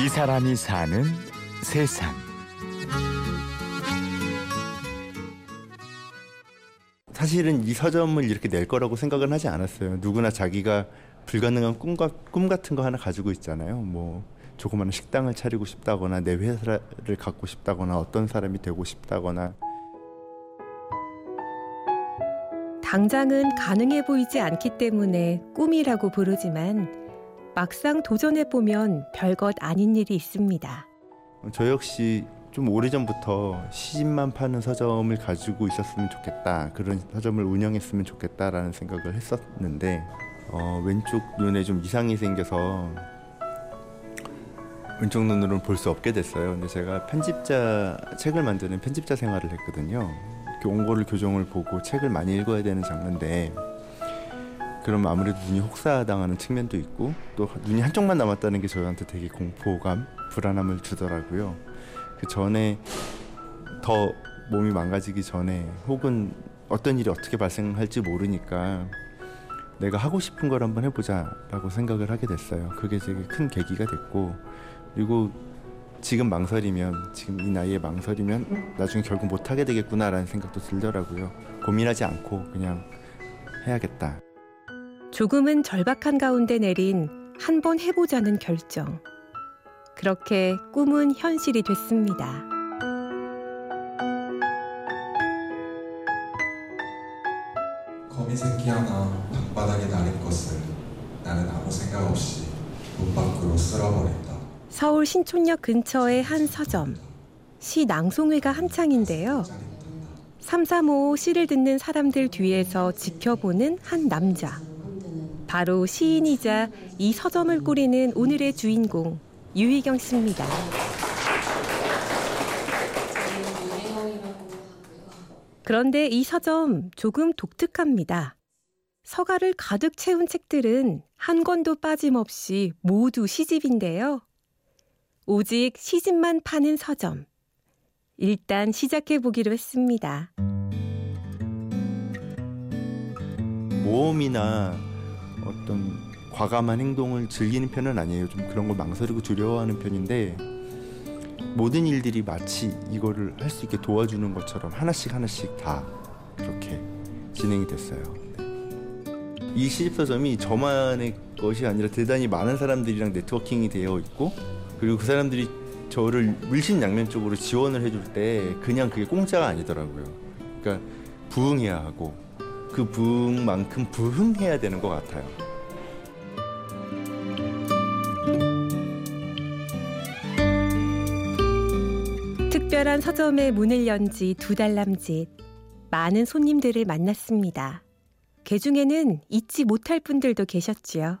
이 사람이 사는 세상. 사실은 이 서점을 이렇게 낼 거라고 생각은 하지 않았어요. 누구나 자기가 불가능한 꿈과 꿈 같은 거 하나 가지고 있잖아요. 뭐 조그마한 식당을 차리고 싶다거나 내 회사를 갖고 싶다거나 어떤 사람이 되고 싶다거나 당장은 가능해 보이지 않기 때문에 꿈이라고 부르지만 막상 도전해 보면 별것 아닌 일이 있습니다. 저 역시 좀 오래전부터 시집만 파는 서점을 가지고 있었으면 좋겠다. 그런 서점을 운영했으면 좋겠다라는 생각을 했었는데 어, 왼쪽 눈에 좀 이상이 생겨서 왼쪽 눈으로는 볼 수 없게 됐어요. 근데 제가 편집자 책을 만드는 편집자 생활을 했거든요. 원고를 교정을 보고 책을 많이 읽어야 되는 장르인데 그럼 아무래도 눈이 혹사당하는 측면도 있고 또 눈이 한쪽만 남았다는 게 저희한테 되게 공포감, 불안함을 주더라고요. 그 전에 더 몸이 망가지기 전에 혹은 어떤 일이 어떻게 발생할지 모르니까 내가 하고 싶은 걸 한번 해보자라고 생각을 하게 됐어요. 그게 되게 큰 계기가 됐고 그리고 지금 망설이면 지금 이 나이에 망설이면 나중에 결국 못하게 되겠구나라는 생각도 들더라고요. 고민하지 않고 그냥 해야겠다. 조금은 절박한 가운데 내린 한 번 해보자는 결정. 그렇게 꿈은 현실이 됐습니다. 거미 새끼 하나 방바닥에 나린 것을 나는 아무 생각 없이 문 밖으로 쓸어버린다. 서울 신촌역 근처의 한 서점. 시 낭송회가 한창인데요. 335 시를 듣는 사람들 뒤에서 지켜보는 한 남자. 바로 시인이자 이 서점을 꾸리는 오늘의 주인공 유희경 씨입니다. 그런데 이 서점 조금 독특합니다. 서가를 가득 채운 책들은 한 권도 빠짐없이 모두 시집인데요. 오직 시집만 파는 서점. 일단 시작해 보기로 했습니다. 모험이나 어떤 과감한 행동을 즐기는 편은 아니에요. 좀 그런 걸 망설이고 두려워하는 편인데 모든 일들이 마치 이거를 할 수 있게 도와주는 것처럼 하나씩 하나씩 다 그렇게 진행이 됐어요. 이 시집서점이 저만의 것이 아니라 대단히 많은 사람들이랑 네트워킹이 되어 있고 그리고 그 사람들이 저를 물신양면적으로 지원을 해줄 때 그냥 그게 공짜가 아니더라고요. 그러니까 부응해야 하고 그 부응만큼 부응해야 되는 것 같아요. 특별한 서점의 문을 연 지 두 달 남짓 많은 손님들을 만났습니다. 그 중에는 잊지 못할 분들도 계셨지요.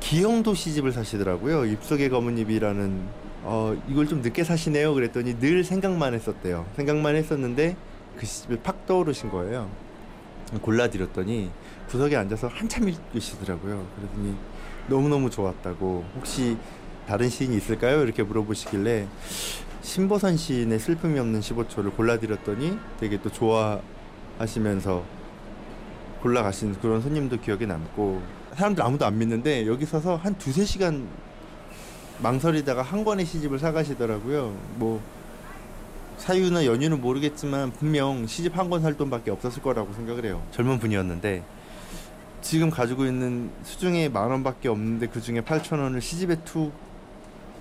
기영도 시집을 사시더라고요. 입속의 검은잎이라는 어, 이걸 좀 늦게 사시네요. 그랬더니 늘 생각만 했었대요. 생각만 했었는데 그 시집에 팍 떠오르신 거예요. 골라드렸더니 구석에 앉아서 한참 읽으시더라고요. 그러더니 너무너무 좋았다고 혹시 다른 시인이 있을까요? 이렇게 물어보시길래 신보선 시인의 슬픔이 없는 15초를 골라드렸더니 되게 또 좋아하시면서 골라가신 그런 손님도 기억에 남고 사람들 아무도 안 믿는데 여기 서서 한 두세 시간 망설이다가 한 권의 시집을 사가시더라고요. 뭐 사유나 연유는 모르겠지만 분명 시집 한 권 살 돈밖에 없었을 거라고 생각을 해요. 젊은 분이었는데 지금 가지고 있는 수중에 만 원밖에 없는데 그 중에 8천 원을 시집에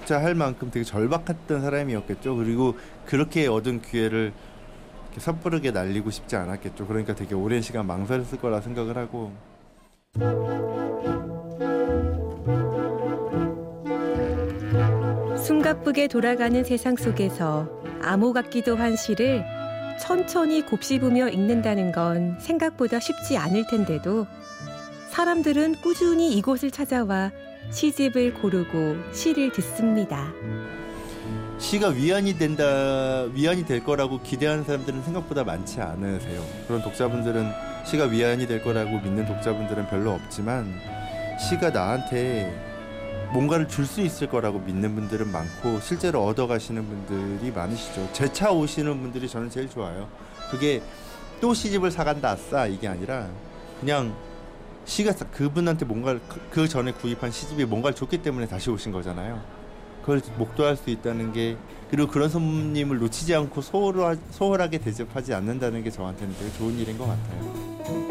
투자할 만큼 되게 절박했던 사람이었겠죠. 그리고 그렇게 얻은 기회를 섣부르게 날리고 싶지 않았겠죠. 그러니까 되게 오랜 시간 망설였을 거라 생각을 하고. 숨가쁘게 돌아가는 세상 속에서 암호 같기도 한 시를 천천히 곱씹으며 읽는다는 건 생각보다 쉽지 않을 텐데도 사람들은 꾸준히 이곳을 찾아와 시집을 고르고 시를 듣습니다. 시가 위안이 된다, 위안이 될 거라고 기대하는 사람들은 생각보다 많지 않으세요. 그런 독자분들은 시가 위안이 될 거라고 믿는 독자분들은 별로 없지만 시가 나한테 뭔가를 줄 수 있을 거라고 믿는 분들은 많고 실제로 얻어 가시는 분들이 많으시죠. 제 차 오시는 분들이 저는 제일 좋아요. 그게 또 시집을 사간다 아싸 이게 아니라 그냥 시가 그분한테 뭔가를 그 전에 구입한 시집이 뭔가를 줬기 때문에 다시 오신 거잖아요. 그걸 목도할 수 있다는 게 그리고 그런 손님을 놓치지 않고 소홀하, 소홀하게 대접하지 않는다는 게 저한테는 되게 좋은 일인 것 같아요.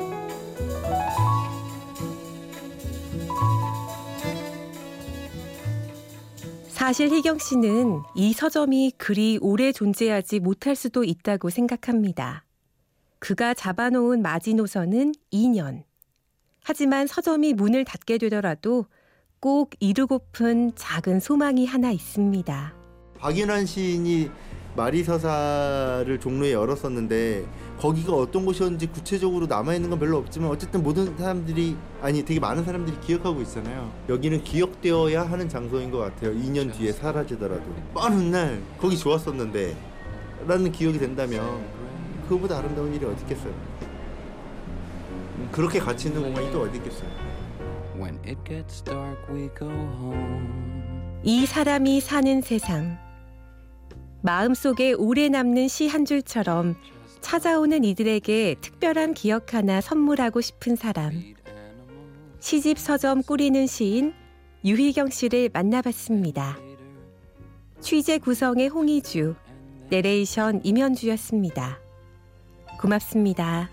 사실 희경 씨는 이 서점이 그리 오래 존재하지 못할 수도 있다고 생각합니다. 그가 잡아놓은 마지노선은 2년. 하지만 서점이 문을 닫게 되더라도 꼭 이루고픈 작은 소망이 하나 있습니다. 박인환 시인이 마리서사를 종로에 열었었는데 거기가 어떤 곳이었는지 구체적으로 남아있는 건 별로 없지만 어쨌든 모든 사람들이 아니 되게 많은 사람들이 기억하고 있잖아요. 여기는 기억되어야 하는 장소인 것 같아요. 2년 뒤에 사라지더라도. 빠른 날 거기 좋았었는데 라는 기억이 된다면 그거보다 아름다운 일이 어디 있겠어요? 음, 그렇게 가치 있는 공간이 또 어디 있겠어요? When it gets dark, we go home. 이 사람이 사는 세상. 마음속에 오래 남는 시 한 줄처럼 찾아오는 이들에게 특별한 기억 하나 선물하고 싶은 사람. 시집 서점 꾸리는 시인 유희경 씨를 만나봤습니다. 취재 구성의 홍희주, 내레이션 임현주였습니다. 고맙습니다.